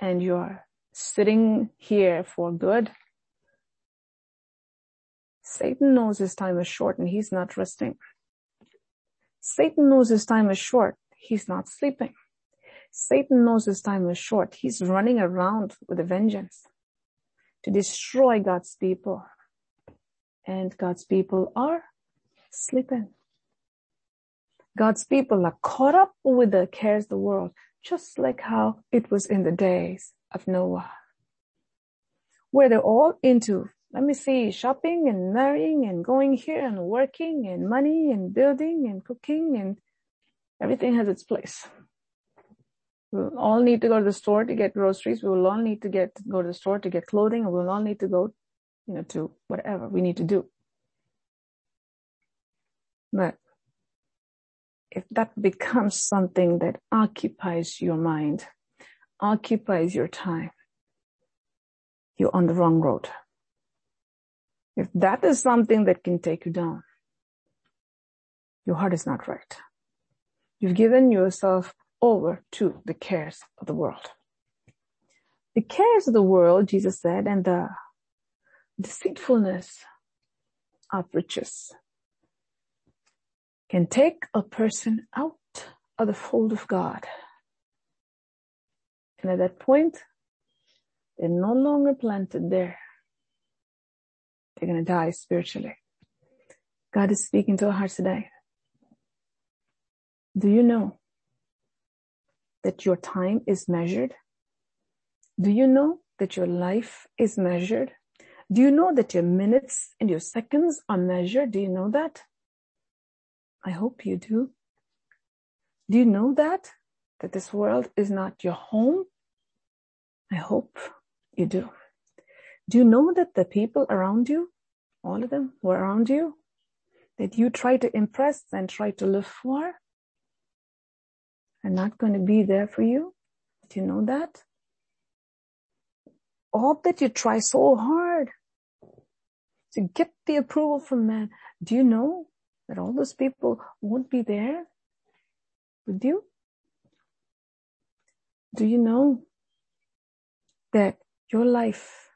and you're sitting here for good, Satan knows his time is short and he's not resting. Satan knows his time is short. He's not sleeping. Satan knows his time is short. He's running around with a vengeance to destroy God's people. And God's people are sleeping. God's people are caught up with the cares of the world, just like how it was in the days of Noah, where they're all into, let me see, shopping and marrying and going here and working and money and building and cooking and everything has its place. We'll all need to go to the store to get groceries. We will all need to get, go to the store to get clothing and we'll all need to go, you know, to whatever we need to do. But if that becomes something that occupies your mind, occupies your time, you're on the wrong road. If that is something that can take you down, your heart is not right. You've given yourself over to the cares of the world. The cares of the world, Jesus said, and the deceitfulness of riches can take a person out of the fold of God. And at that point, they're no longer planted there. They're going to die spiritually. God is speaking to our hearts today. Do you know that your time is measured? Do you know that your life is measured? Do you know that your minutes and your seconds are measured? Do you know that? I hope you do. Do you know that? That this world is not your home? I hope you do. Do you know that the people around you, all of them who are around you, that you try to impress and try to live for, are not going to be there for you? Do you know that? All that you try so hard to get the approval from man, do you know that all those people won't be there with you? Do you know that your life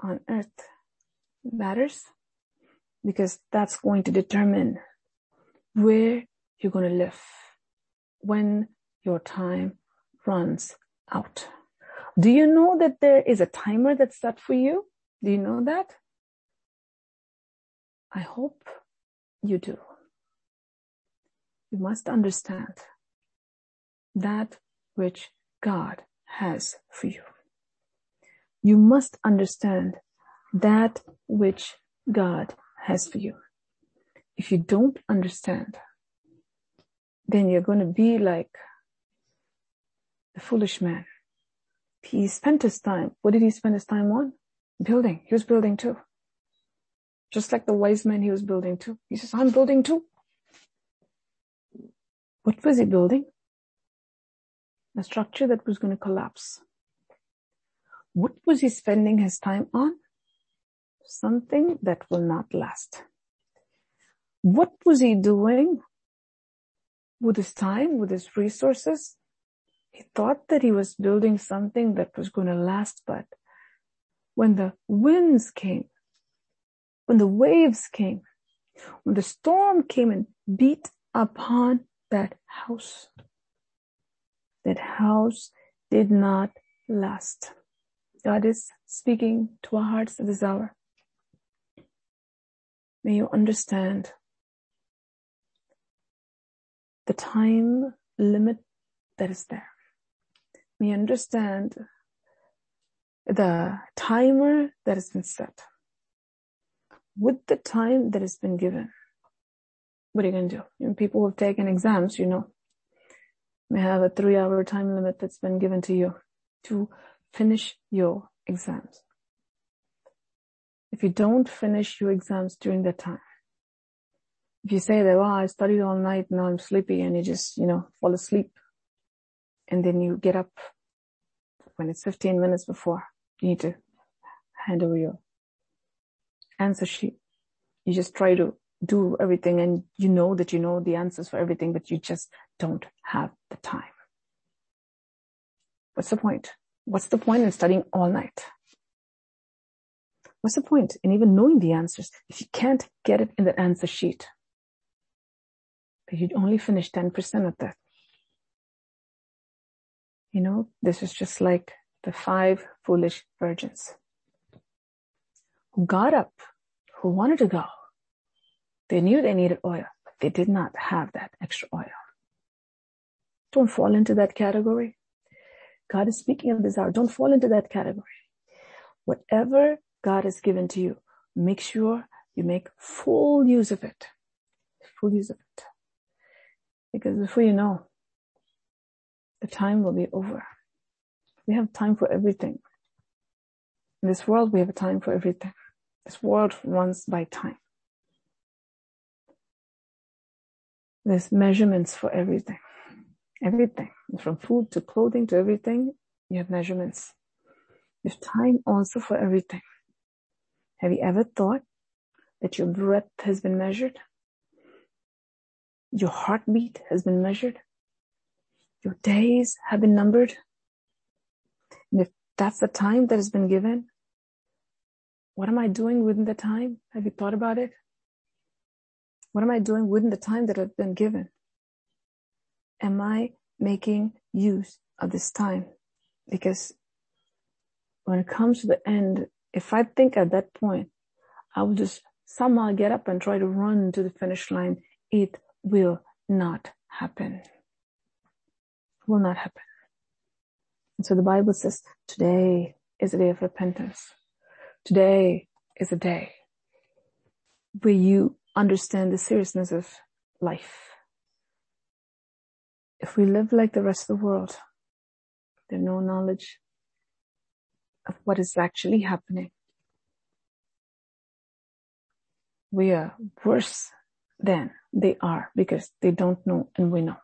on earth matters? Because that's going to determine where you're going to live when your time runs out. Do you know that there is a timer that's set for you? Do you know that? I hope you do. You must understand that which God has for you. You must understand that which God has for you. If you don't understand, then you're going to be like the foolish man. He spent his time. What did he spend his time on? Building. He was building too. Just like the wise man he was building too. He says, I'm building too. What was he building? A structure that was going to collapse. What was he spending his time on? Something that will not last. What was he doing with his time, with his resources? He thought that he was building something that was going to last, but when the winds came, when the waves came, when the storm came and beat upon that house, that house did not last. God is speaking to our hearts at this hour. May you understand the time limit that is there. May you understand the timer that has been set with the time that has been given, what are you going to do? You people who have taken exams, you know, may have a three hour time limit that's been given to you to finish your exams. If you don't finish your exams during that time, if you say that, well, I studied all night, now I'm sleepy and you just, you know, fall asleep and then you get up when it's 15 minutes before you need to hand over your answer sheet. You just try to do everything and you know that you know the answers for everything, but you just don't have the time. What's the point? What's the point in studying all night? What's the point in even knowing the answers if you can't get it in the answer sheet? But you'd only finish 10% of that. You know, this is just like the five foolish virgins who got up, who wanted to go. They knew they needed oil, but they did not have that extra oil. Don't fall into that category. God is speaking of this hour. Don't fall into that category. Whatever God has given to you, make sure you make full use of it. Full use of it. Because before you know, the time will be over. We have time for everything. In this world, we have time for everything. This world runs by time. There's measurements for everything everything from food to clothing to everything. You have measurements. You have time also for everything. Have you ever thought that your breath has been measured? Your heartbeat has been measured? Your days have been numbered? And if that's the time that has been given, what am I doing within the time? Have you thought about it? What am I doing within the time that I've been given? am I making use of this time? Because when it comes to the end, if I think at that point, I will just somehow get up and try to run to the finish line. It will not happen. Will not happen. And so the Bible says today is a day of repentance. Today is a day where you understand the seriousness of life if we live like the rest of the world, there's no knowledge of what is actually happening. We are worse than they are because they don't know and we know.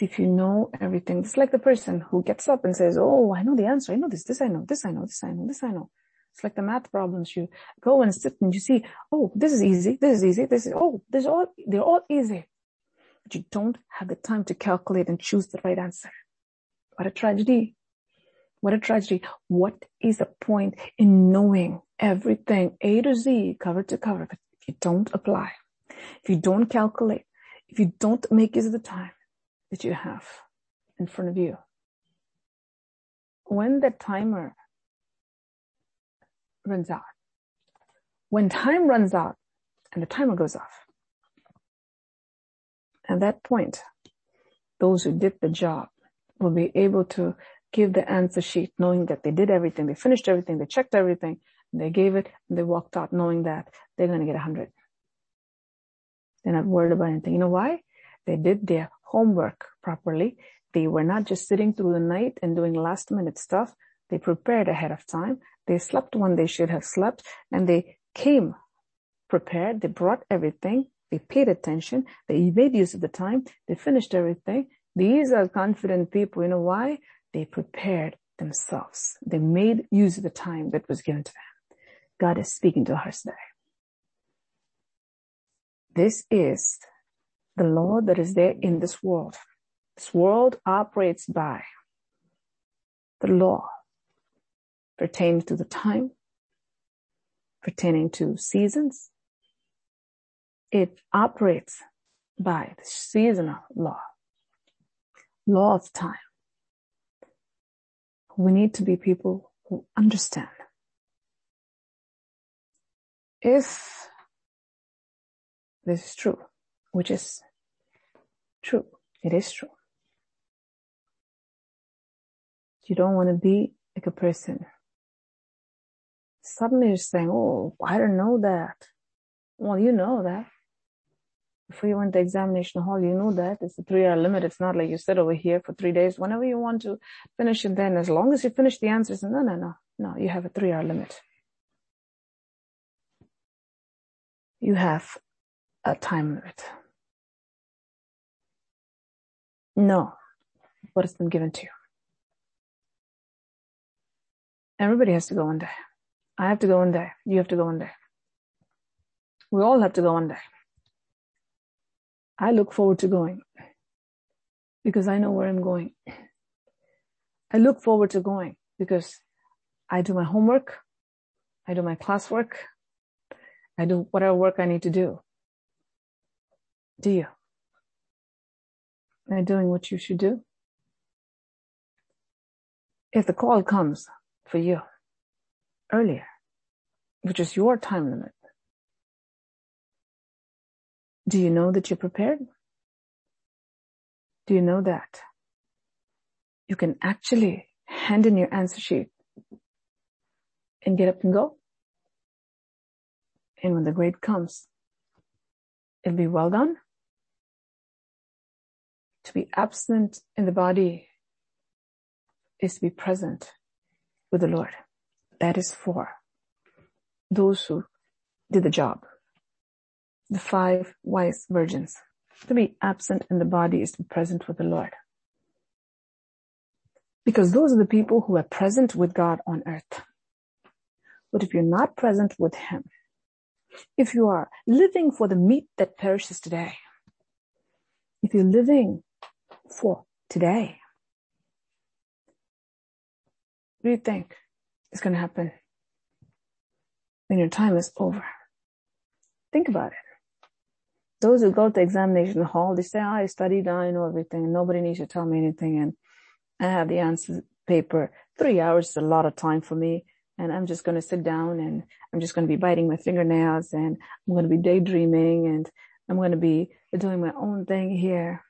If you know everything, it's like the person who gets up and says, Oh, I know the answer. I know this, this I know, this I know, this I know, this I know. It's like the math problems. You go and sit and you see, oh, this is easy, this is easy, this is, oh, this is all, they're all easy but you don't have the time to calculate and choose the right answer. What a tragedy. What a tragedy. What is the point in knowing everything A to Z, cover to cover, but if you don't apply, if you don't calculate, if you don't make use of the time that you have in front of you, when the timer runs out, when time runs out and the timer goes off, at that point, those who did the job will be able to give the answer sheet knowing that they did everything, they finished everything, they checked everything, they gave it, they walked out knowing that they're going to get a hundred. They're not worried about anything. You know why? They did their homework properly. They were not just sitting through the night and doing last minute stuff. They prepared ahead of time. They slept when they should have slept and they came prepared. They brought everything they paid attention. They made use of the time. They finished everything. These are confident people. You know why? They prepared themselves. They made use of the time that was given to them. God is speaking to us today. This is the law that is there in this world. This world operates by the law pertaining to the time, pertaining to seasons, it operates by the seasonal law, law of time. We need to be people who understand. If this is true, which is true, it is true. You don't want to be like a person. Suddenly you're saying, Oh, I don't know that. Well, you know that before you went to examination hall, you know that it's a three hour limit. It's not like you sit over here for three days. Whenever you want to finish it, then as long as you finish the answers, no, no, no, no, you have a three hour limit. You have a time limit. No, what has been given to you. Everybody has to go one day. I have to go one day. You have to go one day. We all have to go one day. I look forward to going because I know where I'm going. I look forward to going because I do my homework. I do my classwork. I do whatever work I need to do. Do you? Are you doing what you should do? If the call comes for you earlier, which is your time limit, do you know that you're prepared? Do you know that you can actually hand in your answer sheet and get up and go? And when the grade comes, it'll be well done. To be absent in the body is to be present with the Lord. That is for those who did the job. The five wise virgins. To be absent in the body is to be present with the Lord. Because those are the people who are present with God on earth. But if you're not present with Him, if you are living for the meat that perishes today, if you're living for today, what do you think is going to happen when your time is over? Think about it. Those who go to examination hall, they say, I studied, I know everything, nobody needs to tell me anything, and I have the answer paper. Three hours is a lot of time for me and I'm just going to sit down and I'm just going to be biting my fingernails and I'm going to be daydreaming and I'm going to be doing my own thing here.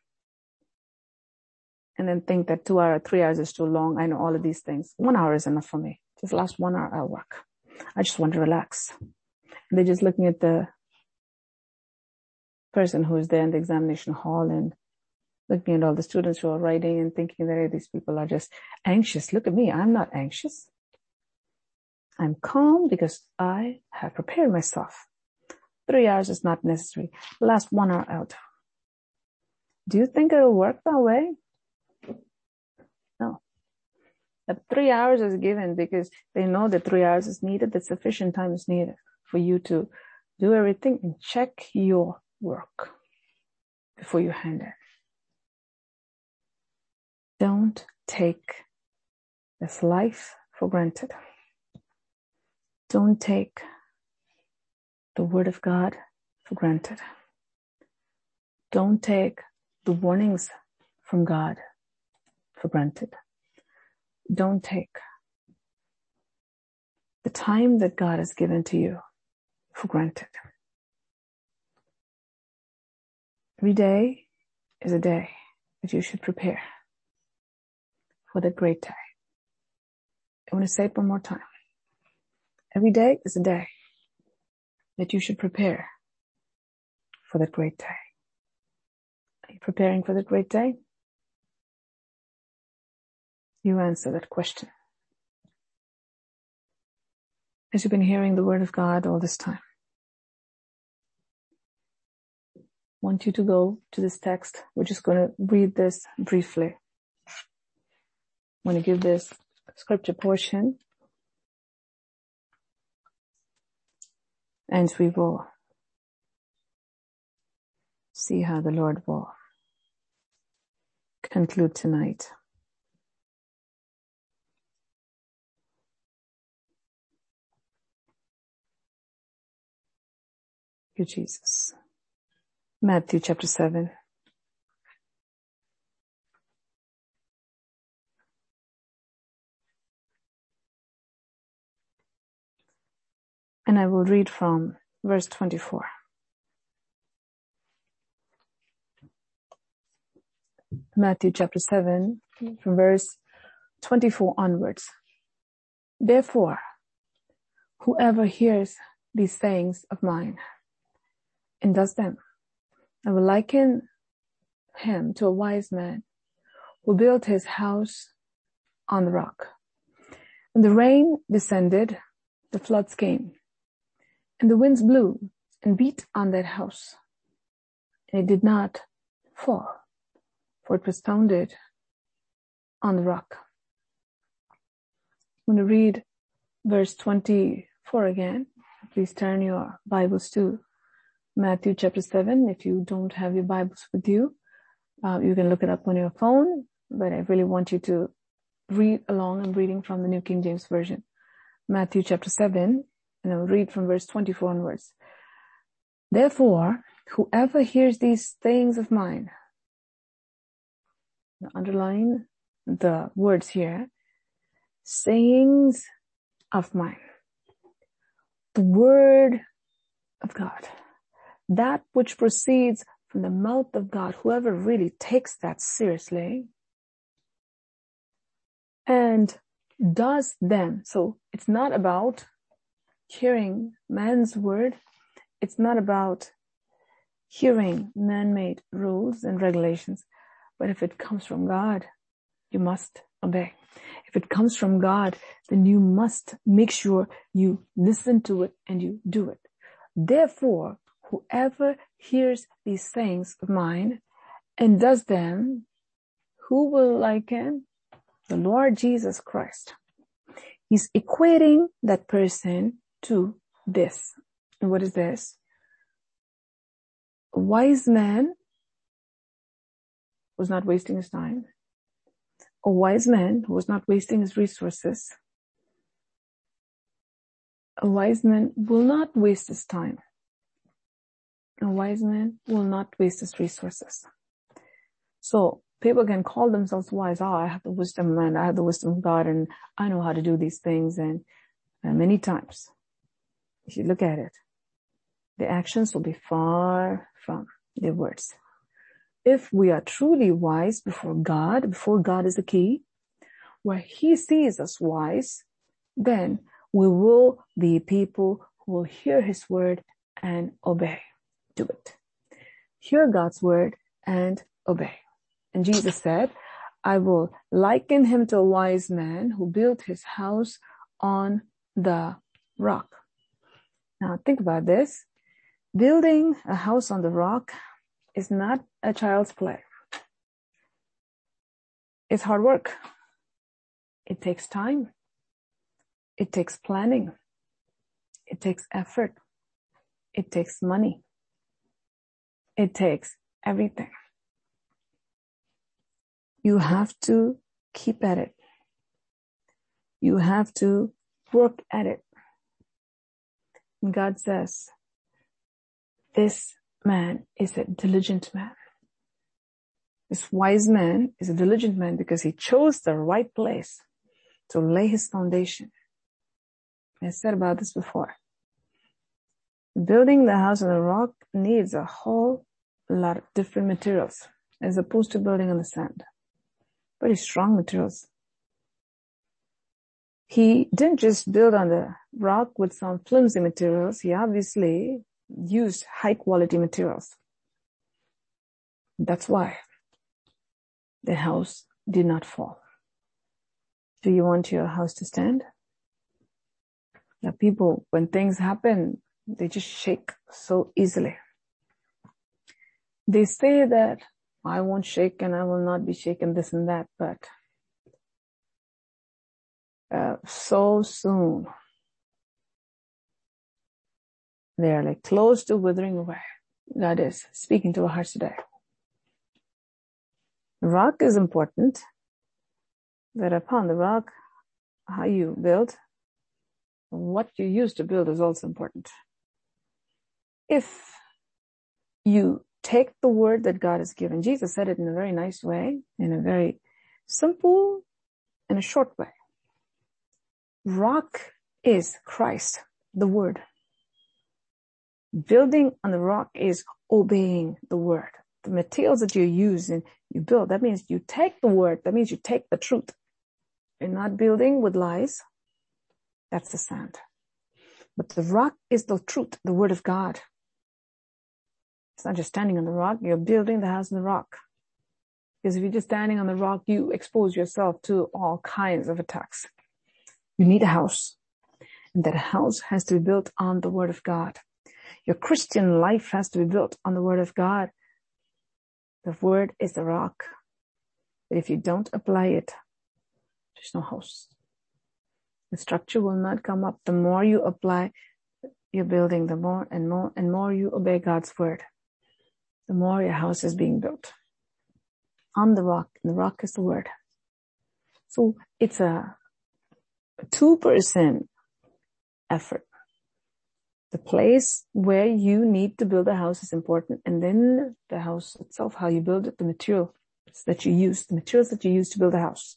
And then think that two hours, three hours is too long. I know all of these things. One hour is enough for me. Just last one hour I'll work. I just want to relax. And they're just looking at the person who's there in the examination hall and looking at all the students who are writing and thinking that these people are just anxious. Look at me. I'm not anxious. I'm calm because I have prepared myself. Three hours is not necessary. Last one hour out. Do you think it'll work that way? No. That three hours is given because they know that three hours is needed, that sufficient time is needed for you to do everything and check your work before you hand it. Don't take this life for granted. Don't take the word of God for granted. Don't take the warnings from God for granted. Don't take the time that God has given to you for granted. Every day is a day that you should prepare for that great day. I want to say it one more time. Every day is a day that you should prepare for that great day. Are you preparing for that great day? You answer that question. As you've been hearing the word of God all this time, I want you to go to this text. We're just going to read this briefly. I'm going to give this scripture portion And we will see how the Lord will conclude tonight. You, Jesus. Matthew chapter 7. and I will read from verse 24. Matthew chapter 7 from verse 24 onwards. Therefore, whoever hears these sayings of mine and does them, I will liken him to a wise man who built his house on the rock. When the rain descended, the floods came and the winds blew and beat on that house. And it did not fall, for it was founded on the rock. I'm going to read verse 24 again. Please turn your Bibles to Matthew chapter 7. If you don't have your Bibles with you, uh, you can look it up on your phone, but I really want you to read along. I'm reading from the New King James Version, Matthew chapter 7, and I'll read from verse 24 onwards. Therefore, whoever hears these things of mine, underline the words here, sayings of mine, the word of God, that which proceeds from the mouth of God, whoever really takes that seriously and does them. So it's not about hearing man's word. It's not about hearing man-made rules and regulations. But if it comes from God, you must obey. If it comes from God, then you must make sure you listen to it and you do it. Therefore, whoever hears these things of mine and does them, who will liken the Lord Jesus Christ? He's equating that person to this. And what is this? A wise man was not wasting his time. A wise man who was not wasting his resources. A wise man will not waste his time. A wise man will not waste his resources. So people can call themselves wise. Oh, I have the wisdom and I have the wisdom of God and I know how to do these things. And, and many times, if you look at it, the actions will be far from the words if we are truly wise before God, before God is the key, where he sees us wise, then we will be people who will hear his word and obey. Do it. Hear God's word and obey. And Jesus said, I will liken him to a wise man who built his house on the rock. Now think about this. Building a house on the rock is not a child's play. It's hard work. It takes time. It takes planning. It takes effort. It takes money. It takes everything. You have to keep at it. You have to work at it. And God says, this man is a diligent man. This wise man is a diligent man because he chose the right place to lay his foundation. I said about this before. Building the house on the rock needs a whole lot of different materials as opposed to building on the sand. Very strong materials. He didn't just build on the rock with some flimsy materials. He obviously used high quality materials. That's why the house did not fall. Do you want your house to stand? Now people, when things happen, they just shake so easily. They say that I won't shake and I will not be shaken, this and that, but uh, so soon they are like close to withering away. God is speaking to our hearts today. Rock is important, but upon the rock, how you build, what you use to build is also important. If you take the word that God has given, Jesus said it in a very nice way, in a very simple and a short way. Rock is Christ, the word. Building on the rock is obeying the word. The materials that you use and you build, that means you take the word, that means you take the truth. You're not building with lies. That's the sand. But the rock is the truth, the word of God. It's not just standing on the rock, you're building the house on the rock. Because if you're just standing on the rock, you expose yourself to all kinds of attacks. You need a house. And that house has to be built on the word of God. Your Christian life has to be built on the word of God. The word is the rock. But if you don't apply it, there's no house. The structure will not come up. The more you apply your building, the more and more and more you obey God's word, the more your house is being built on the rock. And the rock is the word. So it's a, a two person effort. The place where you need to build a house is important. And then the house itself, how you build it, the materials that you use, the materials that you use to build a house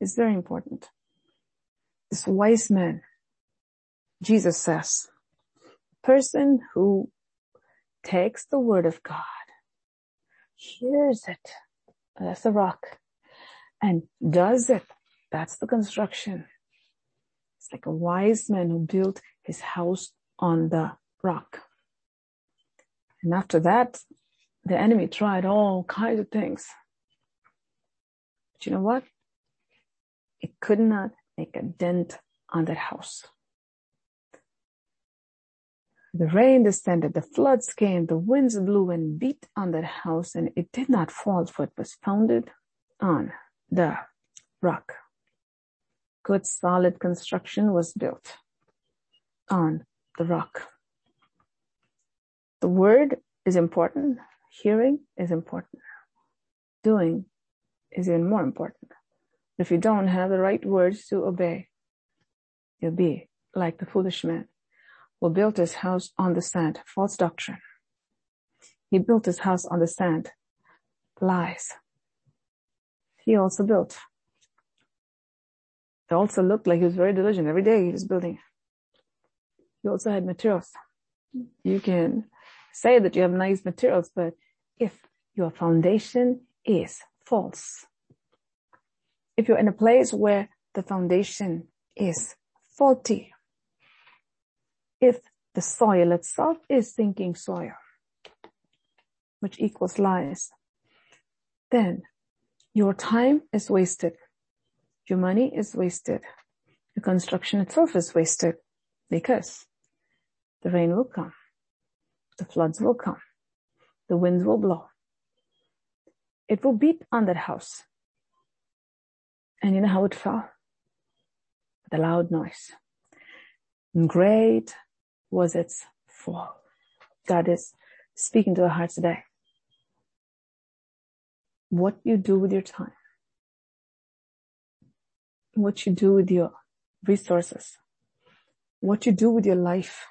is very important. This wise man, Jesus says, person who takes the word of God, hears it, that's the rock, and does it, that's the construction. It's like a wise man who built his house on the rock. And after that, the enemy tried all kinds of things. But you know what? It could not make a dent on that house. The rain descended, the floods came, the winds blew and beat on that house, and it did not fall, for it was founded on the rock. Good solid construction was built on the rock. The word is important. Hearing is important. Doing is even more important. If you don't have the right words to obey, you'll be like the foolish man who built his house on the sand, false doctrine. He built his house on the sand, lies. He also built. It also looked like he was very diligent. Every day he was building. He also had materials. You can say that you have nice materials, but if your foundation is false, if you're in a place where the foundation is faulty, if the soil itself is sinking soil, which equals lies, then your time is wasted. Your money is wasted. The construction itself is wasted because the rain will come. The floods will come. The winds will blow. It will beat on that house. And you know how it fell? With a loud noise. And great was its fall. God is speaking to our hearts today. What you do with your time, what you do with your resources, what you do with your life.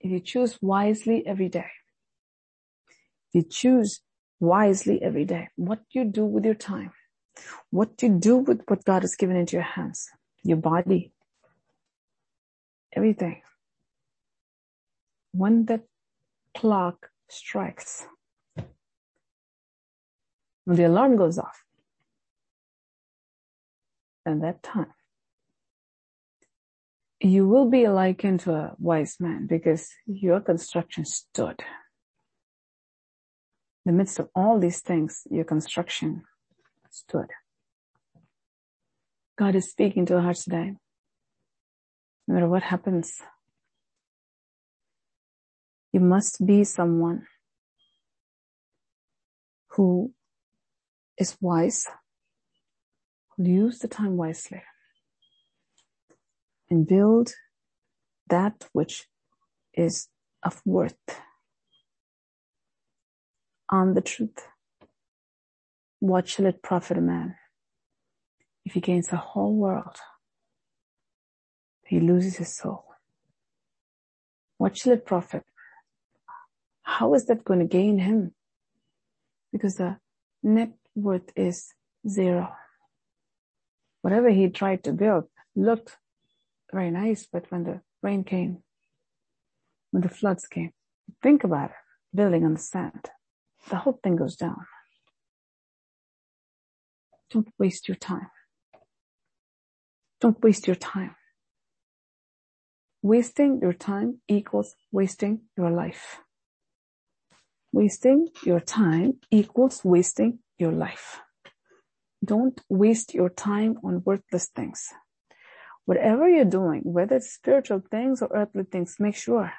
If you choose wisely every day, if you choose wisely every day, what you do with your time, what you do with what God has given into your hands, your body, everything. When that clock strikes, when the alarm goes off, and that time, you will be likened to a wise man because your construction stood. In the midst of all these things, your construction stood. God is speaking to our hearts today no matter what happens. You must be someone who is wise, who use the time wisely and build that which is of worth on the truth. What shall it profit a man if he gains the whole world he loses his soul. What shall it profit? How is that going to gain him? Because the net worth is zero. Whatever he tried to build looked very nice, but when the rain came, when the floods came, think about it, building on the sand, the whole thing goes down. Don't waste your time. Don't waste your time. Wasting your time equals wasting your life. Wasting your time equals wasting your life. Don't waste your time on worthless things. Whatever you're doing, whether it's spiritual things or earthly things, make sure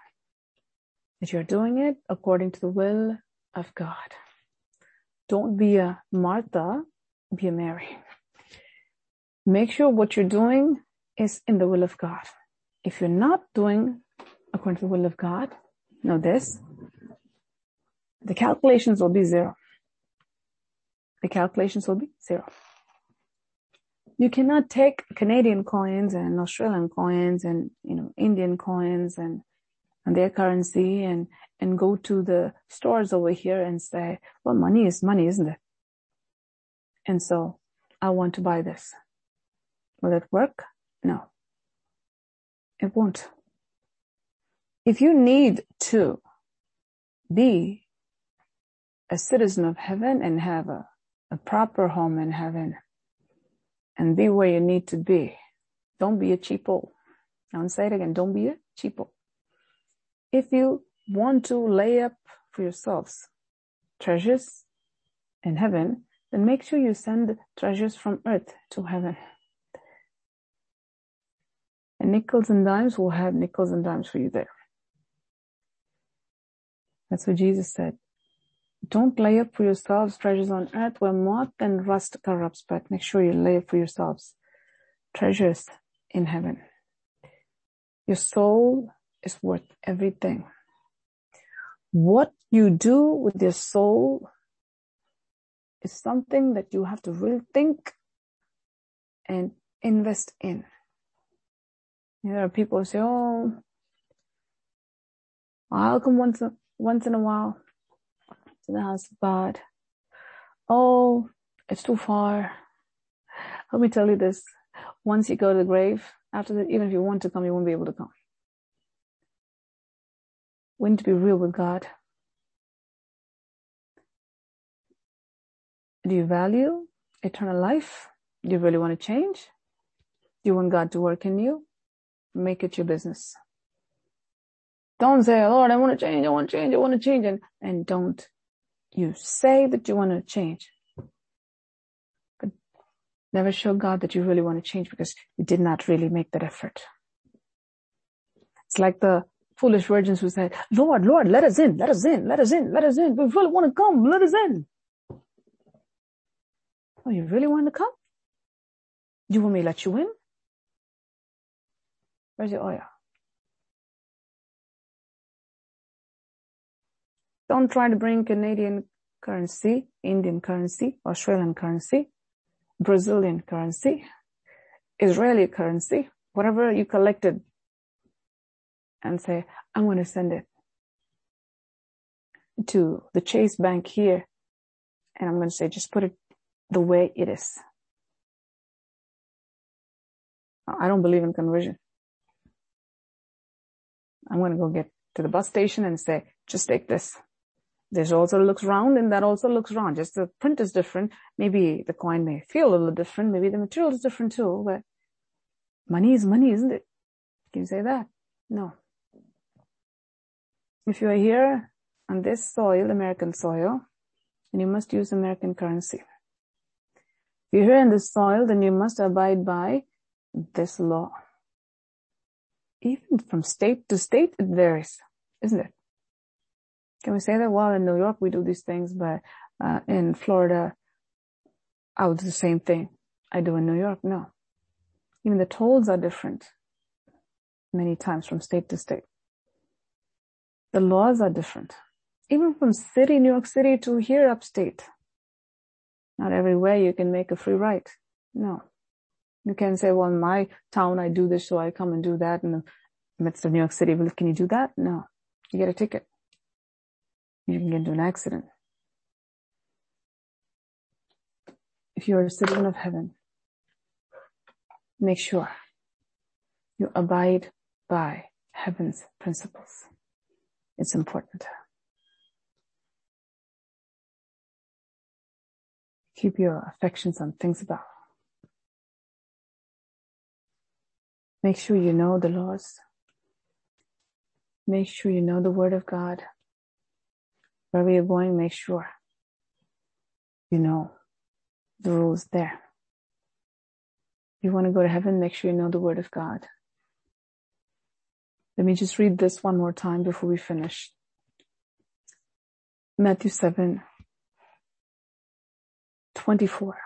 that you're doing it according to the will of God. Don't be a Martha, be a Mary. Make sure what you're doing is in the will of God if you're not doing according to the will of God, know this, the calculations will be zero. The calculations will be zero. You cannot take Canadian coins and Australian coins and, you know, Indian coins and, and their currency and, and go to the stores over here and say, well, money is money, isn't it? And so I want to buy this. Will it work? No. It won't. If you need to be a citizen of heaven and have a, a proper home in heaven and be where you need to be, don't be a cheapo. I'll say it again. Don't be a cheapo. If you want to lay up for yourselves treasures in heaven, then make sure you send treasures from earth to heaven. And nickels and dimes will have nickels and dimes for you there. That's what Jesus said. Don't lay up for yourselves treasures on earth where moth and rust corrupts, but make sure you lay up for yourselves treasures in heaven. Your soul is worth everything. What you do with your soul is something that you have to really think and invest in. There are people who say, "Oh, I'll come once once in a while to the house of God." Oh, it's too far. Let me tell you this: once you go to the grave, after that, even if you want to come, you won't be able to come. We need to be real with God. Do you value eternal life? Do you really want to change? Do you want God to work in you? Make it your business. Don't say, Lord, I want to change, I want to change, I want to change, and, and don't you say that you want to change. But never show God that you really want to change because you did not really make that effort. It's like the foolish virgins who said, Lord, Lord, let us in, let us in, let us in, let us in. We really want to come, let us in. Oh, you really want to come? You want me to let you in? Where's your oil? Don't try to bring Canadian currency, Indian currency, Australian currency, Brazilian currency, Israeli currency, whatever you collected and say, I'm going to send it to the Chase Bank here. And I'm going to say, just put it the way it is. I don't believe in conversion. I'm going to go get to the bus station and say, just take this. This also looks round and that also looks round. Just the print is different. Maybe the coin may feel a little different. Maybe the material is different too, but money is money, isn't it? Can you say that? No. If you are here on this soil, American soil, then you must use American currency. If you're here in this soil, then you must abide by this law even from state to state, it varies, isn't it? Can we say that? Well, in New York, we do these things, but uh, in Florida, I would do the same thing I do in New York. No. Even the tolls are different many times from state to state. The laws are different. Even from city, New York City to here upstate. Not everywhere you can make a free ride. No. You can say, well, in my town, I do this, so I come and do that in the midst of New York City. Well, can you do that? No. You get a ticket. You can get into an accident. If you're a citizen of heaven, make sure you abide by heaven's principles. It's important. Keep your affections on things above. Make sure you know the laws. Make sure you know the word of God. Wherever you're going, make sure you know the rules there. You want to go to heaven, make sure you know the word of God. Let me just read this one more time before we finish. Matthew 7, 24,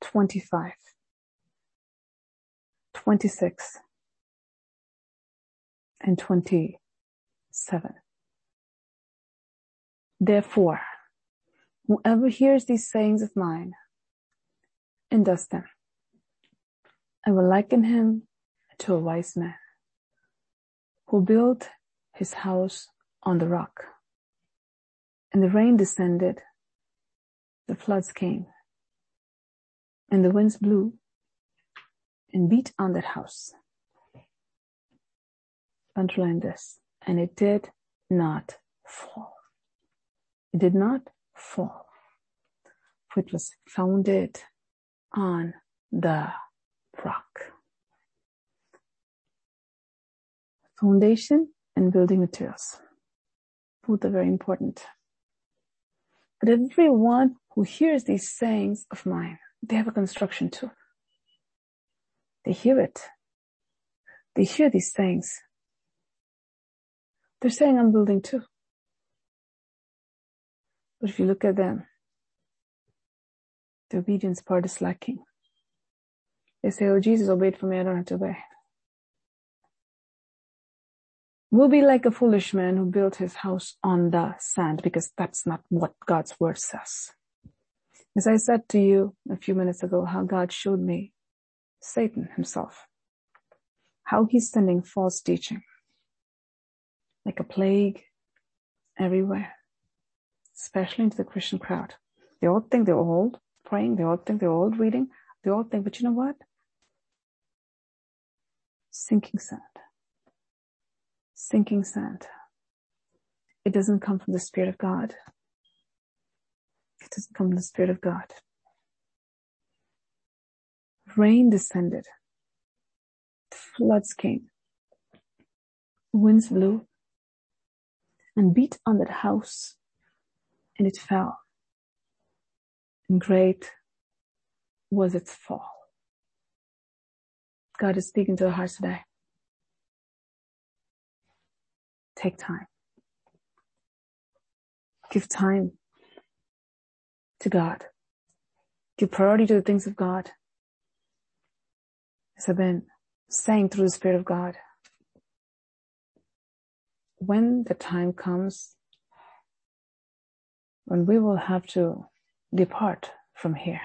25. 26 and 27. Therefore, whoever hears these sayings of mine and does them. I will liken him to a wise man who built his house on the rock. And the rain descended, the floods came, and the winds blew and beat on that house. Underline this. And it did not fall. It did not fall. For it was founded on the rock. Foundation and building materials. Both are very important. But everyone who hears these sayings of mine, they have a construction too. They hear it. They hear these things. They're saying I'm building too. But if you look at them, the obedience part is lacking. They say, oh, Jesus obeyed for me, I don't have to obey. We'll be like a foolish man who built his house on the sand because that's not what God's word says. As I said to you a few minutes ago, how God showed me Satan himself, how he's sending false teaching like a plague everywhere, especially into the Christian crowd. They all think they're old praying. They all think they're old reading. They all think, but you know what? Sinking sand. Sinking sand. It doesn't come from the Spirit of God. It doesn't come from the Spirit of God. Rain descended. Floods came. Winds blew and beat on that house and it fell. And great was its fall. God is speaking to our hearts today. Take time. Give time to God. Give priority to the things of God. As I've been saying through the Spirit of God, when the time comes when we will have to depart from here,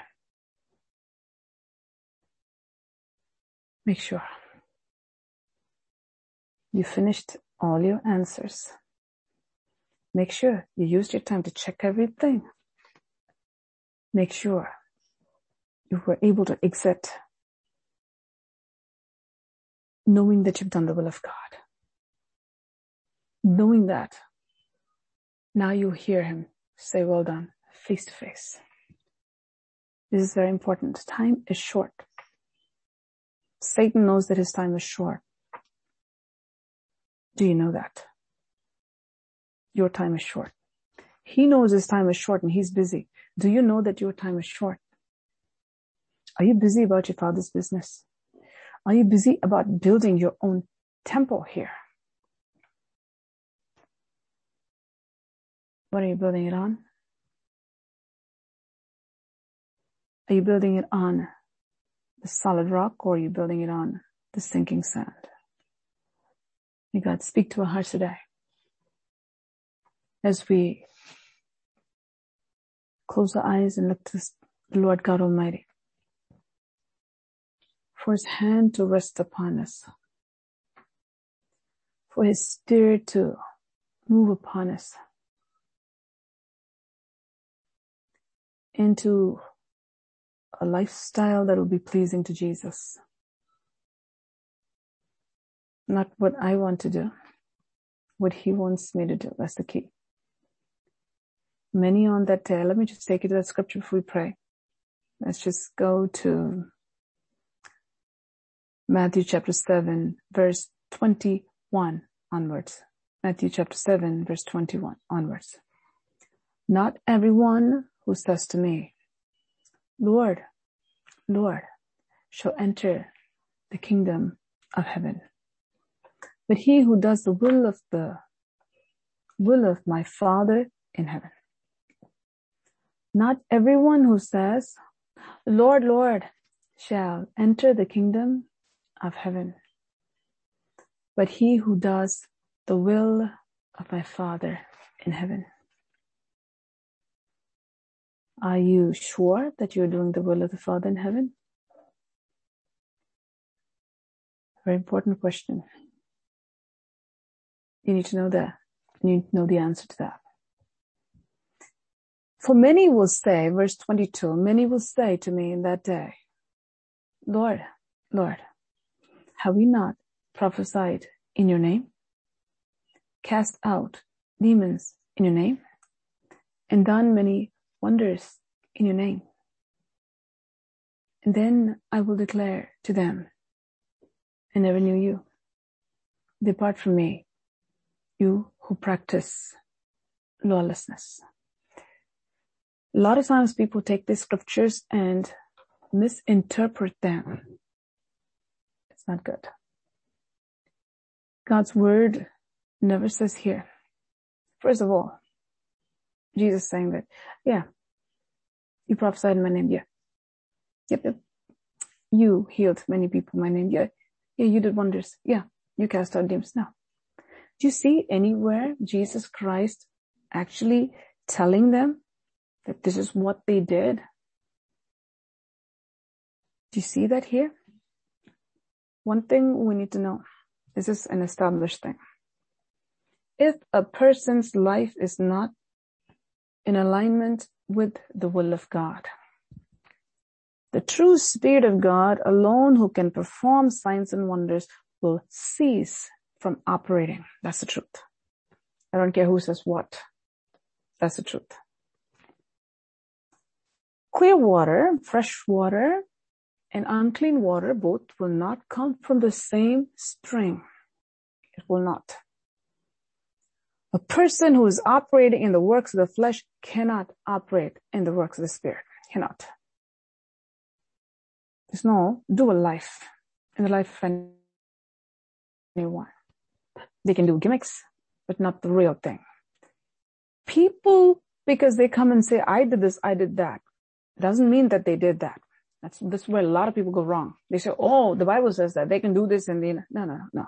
make sure you finished all your answers. Make sure you used your time to check everything. Make sure you were able to exit knowing that you've done the will of God knowing that, now you hear him say, well done, face to face. This is very important. Time is short. Satan knows that his time is short. Do you know that? Your time is short. He knows his time is short and he's busy. Do you know that your time is short? Are you busy about your father's business? Are you busy about building your own temple here? What are you building it on? Are you building it on the solid rock or are you building it on the sinking sand? May God speak to our hearts today as we close our eyes and look to the Lord God Almighty for his hand to rest upon us, for his spirit to move upon us. into a lifestyle that will be pleasing to Jesus. Not what I want to do, what he wants me to do. That's the key. Many on that day, let me just take you to that scripture before we pray. Let's just go to Matthew chapter 7, verse 21 onwards. Matthew chapter 7, verse 21 onwards. Not everyone who says to me, Lord, Lord, shall enter the kingdom of heaven. But he who does the will of the will of my Father in heaven. Not everyone who says, Lord, Lord, shall enter the kingdom of heaven, but he who does the will of my Father in heaven. Are you sure that you're doing the will of the Father in heaven? Very important question. You need to know that. You need to know the answer to that. For many will say, verse 22, many will say to me in that day, Lord, Lord, have we not prophesied in your name? Cast out demons in your name? And done many wonders in your name? And then I will declare to them, I never knew you. Depart from me, you who practice lawlessness. A lot of times people take these scriptures and misinterpret them. It's not good. God's word never says here. First of all, Jesus saying that, yeah, you prophesied in my name, yeah. Yep, yep. You healed many people in my name, yeah. Yeah, you did wonders. Yeah, you cast out demons. Now, do you see anywhere Jesus Christ actually telling them that this is what they did? Do you see that here? One thing we need to know. This is an established thing. If a person's life is not in alignment with the will of God, the true Spirit of God alone who can perform signs and wonders will cease from operating. That's the truth. I don't care who says what. That's the truth. Clear water, fresh water, and unclean water both will not come from the same spring. It will not. A person who is operating in the works of the flesh cannot operate in the works of the spirit. Cannot. There's no dual life in the life of anyone. They can do gimmicks, but not the real thing. People, because they come and say, I did this, I did that, doesn't mean that they did that. That's, that's where a lot of people go wrong. They say, oh, the Bible says that they can do this and then, no, no, no.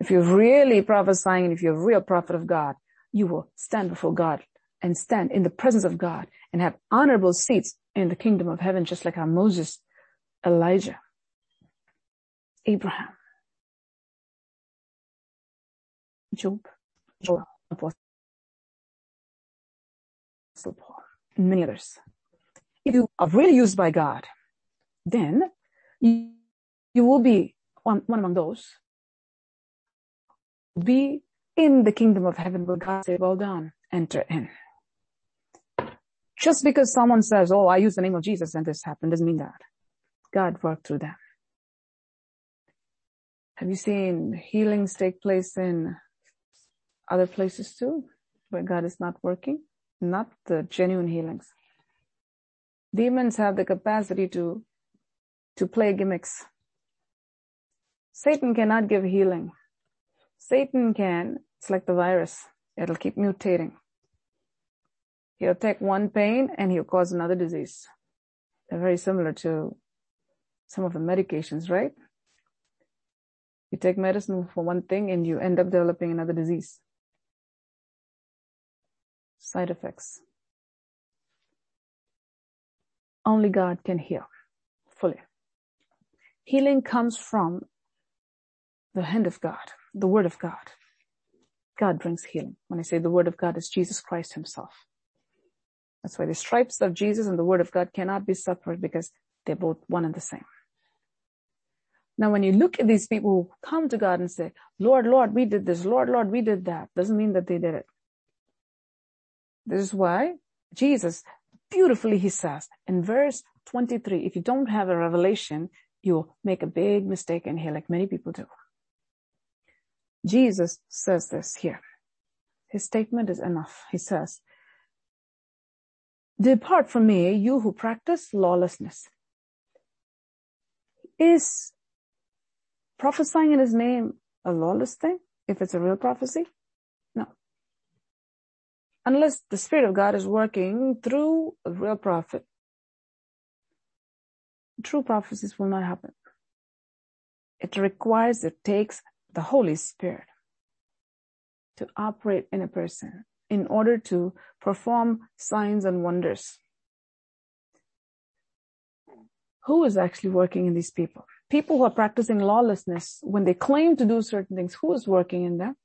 If you're really prophesying and if you're a real prophet of God, you will stand before God and stand in the presence of God and have honorable seats in the kingdom of heaven, just like how Moses Elijah, Abraham, Job, Apostle Paul, and many others. If you are really used by God, then you, you will be one, one among those. Be in the kingdom of heaven where God say, well done, enter in. Just because someone says, oh, I use the name of Jesus and this happened doesn't mean that. God worked through them. Have you seen healings take place in other places too, where God is not working? Not the genuine healings. Demons have the capacity to, to play gimmicks. Satan cannot give healing. Satan can, it's like the virus. It'll keep mutating. He'll take one pain and he'll cause another disease. They're very similar to some of the medications, right? You take medicine for one thing and you end up developing another disease. Side effects. Only God can heal fully. Healing comes from the hand of God, the word of God. God brings healing. When I say the word of God, is Jesus Christ himself. That's why the stripes of Jesus and the word of God cannot be separate because they're both one and the same. Now, when you look at these people who come to God and say, Lord, Lord, we did this. Lord, Lord, we did that. Doesn't mean that they did it. This is why Jesus beautifully, he says in verse 23, if you don't have a revelation, you'll make a big mistake in here like many people do. Jesus says this here. His statement is enough. He says, depart from me, you who practice lawlessness. Is prophesying in his name a lawless thing if it's a real prophecy? No. Unless the Spirit of God is working through a real prophet, true prophecies will not happen. It requires, it takes the Holy Spirit to operate in a person in order to perform signs and wonders. who is actually working in these people? People who are practicing lawlessness, when they claim to do certain things, who is working in them?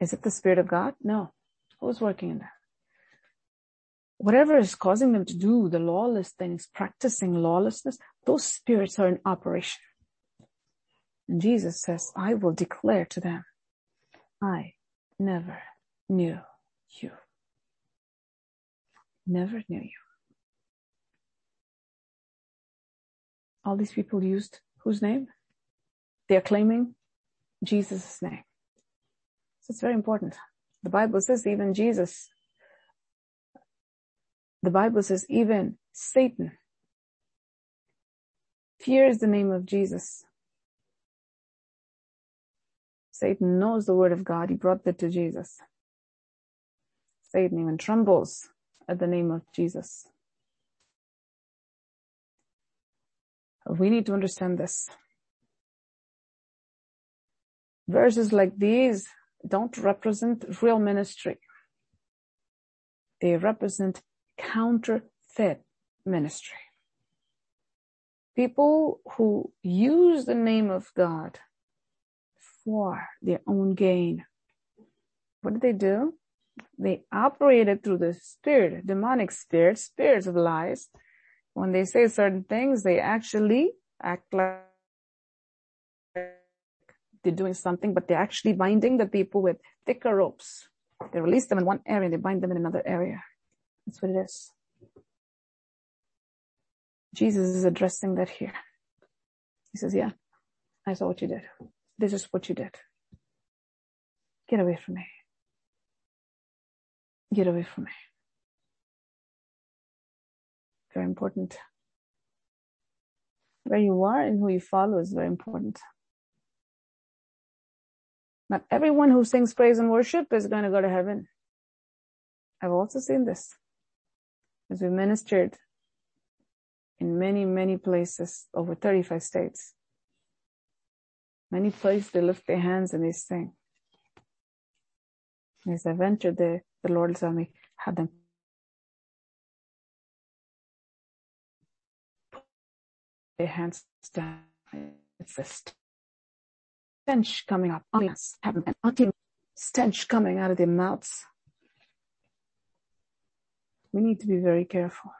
Is it the Spirit of God? No. Who's working in them? Whatever is causing them to do the lawless things, practicing lawlessness, those spirits are in operation. And Jesus says, I will declare to them, I never knew you. Never knew you. All these people used whose name? They are claiming Jesus' name. So it's very important. The Bible says even Jesus, the Bible says even Satan fears the name of Jesus. Satan knows the word of God. He brought that to Jesus. Satan even trembles at the name of Jesus. We need to understand this. Verses like these don't represent real ministry. They represent counterfeit ministry. People who use the name of God for their own gain. What did they do? They operated through the spirit, demonic spirit, spirits of lies. When they say certain things, they actually act like they're doing something, but they're actually binding the people with thicker ropes. They release them in one area and they bind them in another area. That's what it is. Jesus is addressing that here. He says, yeah, I saw what you did. This is what you did. Get away from me. Get away from me. Very important. Where you are and who you follow is very important. Not everyone who sings praise and worship is going to go to heaven. I've also seen this as we ministered in many, many places, over 35 states. Many places they lift their hands and they sing. As I ventured there, the Lord saw me have them put their hands down. It's stench coming up, have unclean stench coming out of their mouths. We need to be very careful.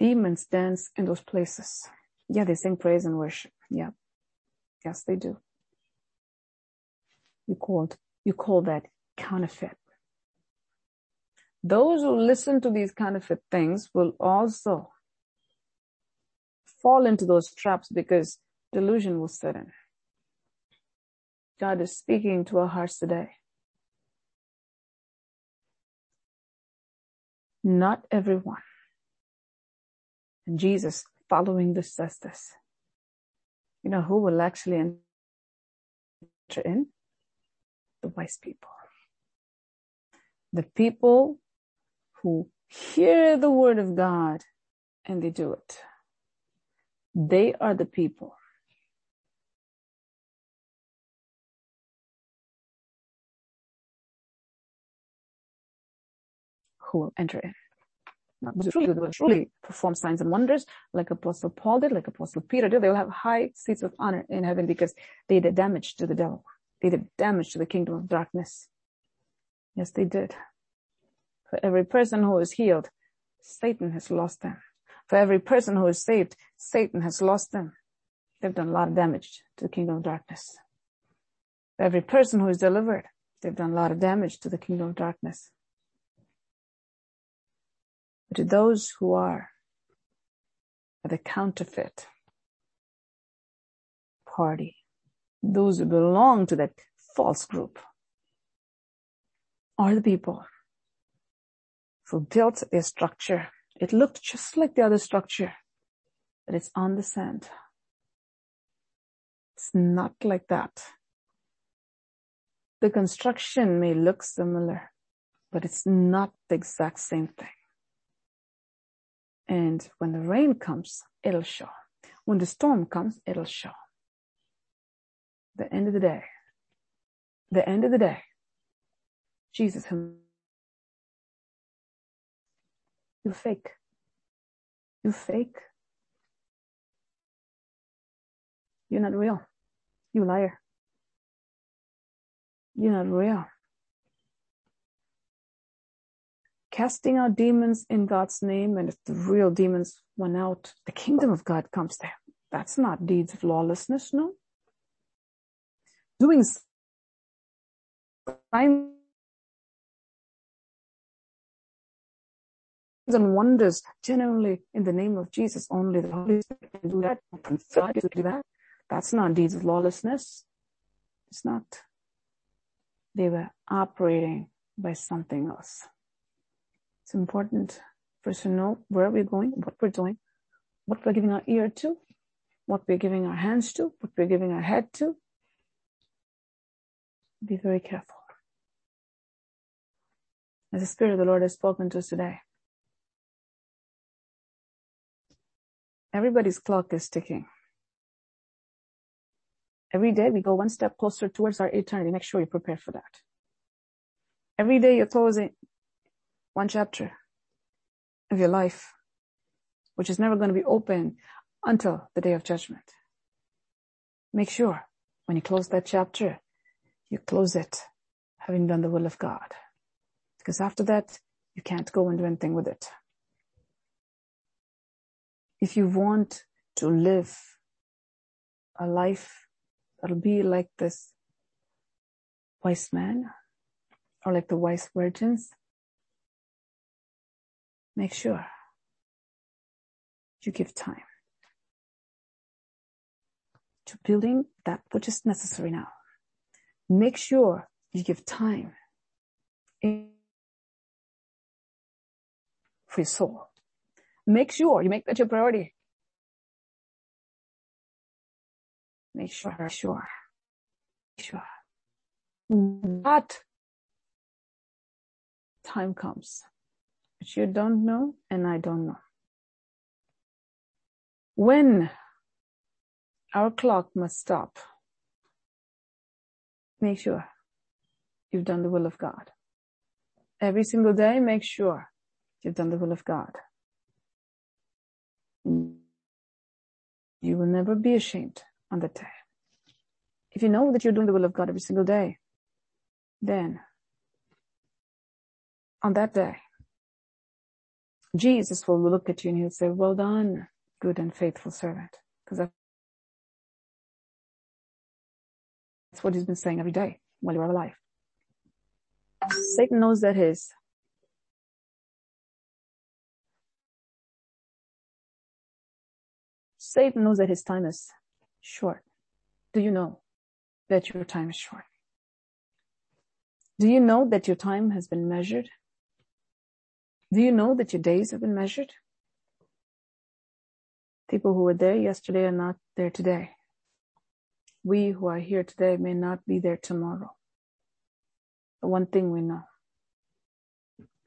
Demons dance in those places. Yeah, they sing praise and worship. Yeah. Yes, they do. You called, you call that counterfeit. Those who listen to these counterfeit things will also fall into those traps because delusion will set in. God is speaking to our hearts today. Not everyone. And Jesus following this says this. You know who will actually enter in? The wise people. The people who hear the word of God and they do it. They are the people who will enter in. Now, truly, will truly perform signs and wonders like Apostle Paul did, like Apostle Peter did. They will have high seats of honor in heaven because they did damage to the devil. They did damage to the kingdom of darkness. Yes, they did. For every person who is healed, Satan has lost them. For every person who is saved, Satan has lost them. They've done a lot of damage to the kingdom of darkness. For every person who is delivered, they've done a lot of damage to the kingdom of darkness. But to those who are the counterfeit party, those who belong to that false group, are the people who built their structure. It looked just like the other structure, but it's on the sand. It's not like that. The construction may look similar, but it's not the exact same thing. And when the rain comes, it'll show. When the storm comes, it'll show. The end of the day, the end of the day, Jesus you fake. You fake. You're not real. You liar. You're not real. Casting out demons in God's name, and if the real demons went out, the kingdom of God comes there. That's not deeds of lawlessness, no. Doing signs and wonders genuinely in the name of Jesus. Only the Holy Spirit can do that. Can do that. That's not deeds of lawlessness. It's not. They were operating by something else. It's important for us to know where we're going, what we're doing, what we're giving our ear to, what we're giving our hands to, what we're giving our head to. Be very careful. As the Spirit of the Lord has spoken to us today, everybody's clock is ticking. Every day we go one step closer towards our eternity. Make sure you prepare for that. Every day you're closing one chapter of your life, which is never going to be open until the day of judgment. Make sure when you close that chapter, you close it having done the will of God. Because after that, you can't go and do anything with it. If you want to live a life that'll be like this wise man or like the wise virgins. Make sure you give time to building that which is necessary now. Make sure you give time for your soul. Make sure you make that your priority. Make sure, sure, sure. That time comes, but you don't know and I don't know. When our clock must stop, make sure you've done the will of God. Every single day, make sure you've done the will of God. You will never be ashamed on that day. If you know that you're doing the will of God every single day, then on that day, Jesus will look at you and he'll say, well done, good and faithful servant. Because that's what he's been saying every day while you're alive. Satan knows that his Satan knows that his time is short. Do you know that your time is short? Do you know that your time has been measured? Do you know that your days have been measured? People who were there yesterday are not there today. We who are here today may not be there tomorrow. But one thing we know,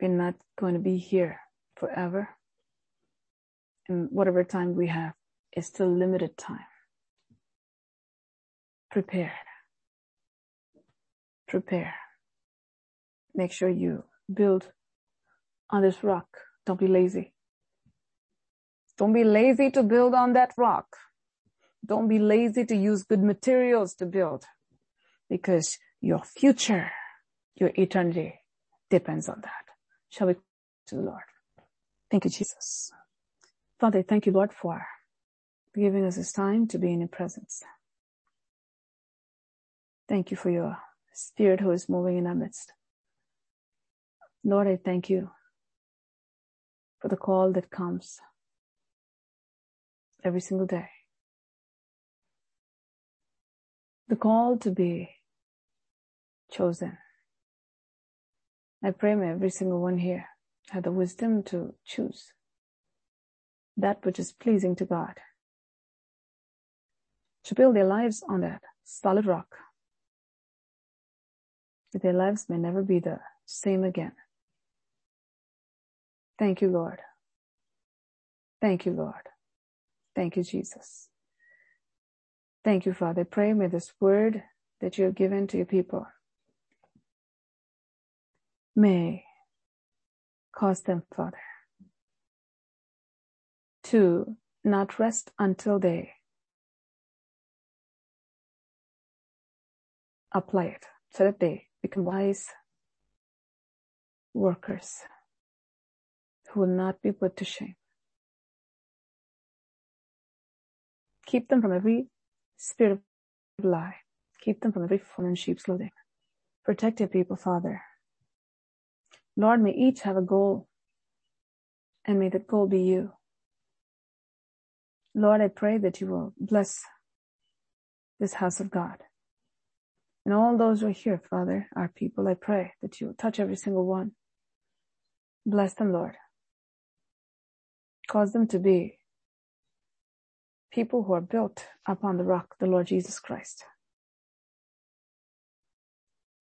we're not going to be here forever. And whatever time we have is still limited time prepare. Prepare. Make sure you build on this rock. Don't be lazy. Don't be lazy to build on that rock. Don't be lazy to use good materials to build because your future, your eternity depends on that. Shall we to the Lord? Thank you, Jesus. Father, thank you, Lord, for giving us this time to be in your presence. Thank you for your spirit who is moving in our midst. Lord, I thank you for the call that comes every single day. The call to be chosen. I pray may every single one here have the wisdom to choose that which is pleasing to God, to build their lives on that solid rock that their lives may never be the same again. Thank you, Lord. Thank you, Lord. Thank you, Jesus. Thank you, Father. Pray may this word that you have given to your people may cause them, Father, to not rest until they apply it so that they become wise workers will not be put to shame. Keep them from every spirit of lie. Keep them from every fallen sheep's clothing. Protect your people, Father. Lord, may each have a goal and may that goal be you. Lord, I pray that you will bless this house of God. And all those who are here, Father, our people, I pray that you will touch every single one. Bless them, Lord. Cause them to be people who are built upon the rock, the Lord Jesus Christ.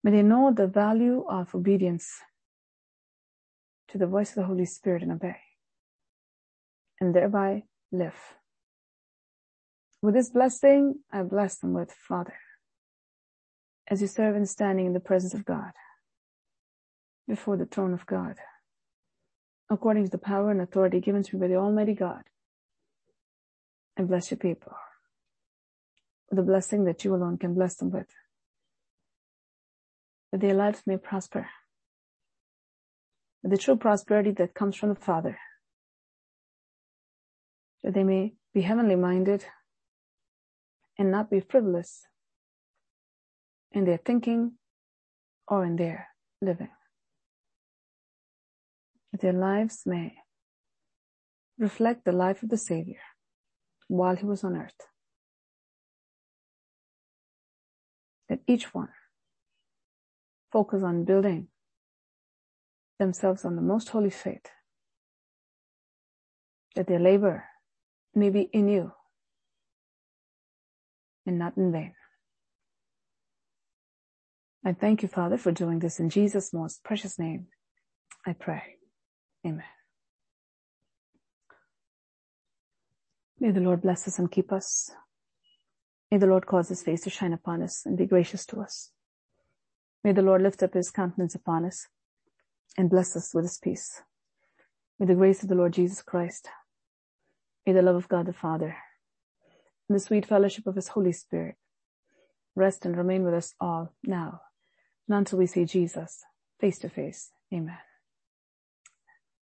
May they know the value of obedience to the voice of the Holy Spirit and obey, and thereby live. With this blessing, I bless them with Father, as you serve and standing in the presence of God, before the throne of God, according to the power and authority given to me by the Almighty God. And bless your people with the blessing that you alone can bless them with, that their lives may prosper with the true prosperity that comes from the Father, that they may be heavenly minded and not be frivolous in their thinking or in their living. Their lives may reflect the life of the Savior while he was on earth. That each one focus on building themselves on the most holy faith, that their labor may be in you and not in vain. I thank you, Father, for doing this in Jesus' most precious name. I pray. Amen. May the Lord bless us and keep us. May the Lord cause his face to shine upon us and be gracious to us. May the Lord lift up his countenance upon us and bless us with his peace. May the grace of the Lord Jesus Christ, may the love of God the Father, and the sweet fellowship of his Holy Spirit rest and remain with us all now and until we see Jesus face to face. Amen.